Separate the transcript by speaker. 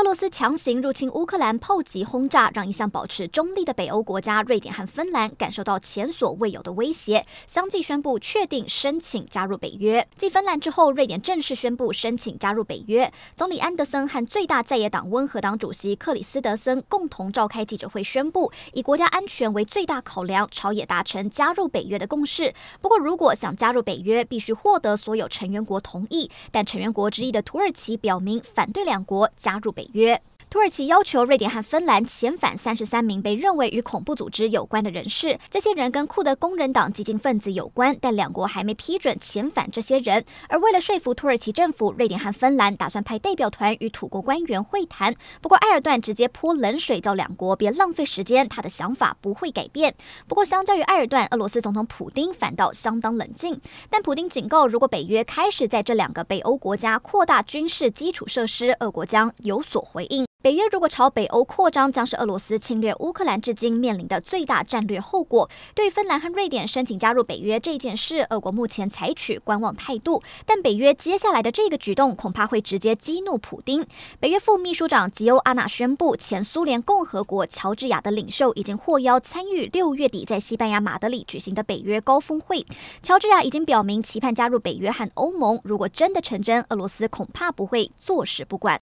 Speaker 1: 俄罗斯强行入侵乌克兰，炮击轰炸，让一向保持中立的北欧国家瑞典和芬兰感受到前所未有的威胁，相继宣布确定申请加入北约。继芬兰之后，瑞典正式宣布申请加入北约。总理安德森和最大在野党温和党主席克里斯德森共同召开记者会，宣布以国家安全为最大考量，朝野达成加入北约的共识。不过，如果想加入北约，必须获得所有成员国同意。但成员国之一的土耳其表明反对两国加入北约。土耳其要求瑞典和芬兰遣返三十三名被认为与恐怖组织有关的人士，这些人跟库德工人党激进分子有关，但两国还没批准遣返这些人。而为了说服土耳其政府，瑞典和芬兰打算派代表团与土国官员会谈。不过埃尔段直接泼冷水，叫两国别浪费时间，他的想法不会改变。不过相较于埃尔段，俄罗斯总统普丁反倒相当冷静。但普丁警告，如果北约开始在这两个北欧国家扩大军事基础设施，俄国将有所回应。北约如果朝北欧扩张，将是俄罗斯侵略乌克兰至今面临的最大战略后果。对芬兰和瑞典申请加入北约这件事，俄国目前采取观望态度。但北约接下来的这个举动，恐怕会直接激怒普丁。北约副秘书长吉欧阿纳宣布，前苏联共和国乔治亚的领袖已经获邀参与六月底在西班牙马德里举行的北约高峰会。乔治亚已经表明期盼加入北约和欧盟。如果真的成真，俄罗斯恐怕不会坐视不管。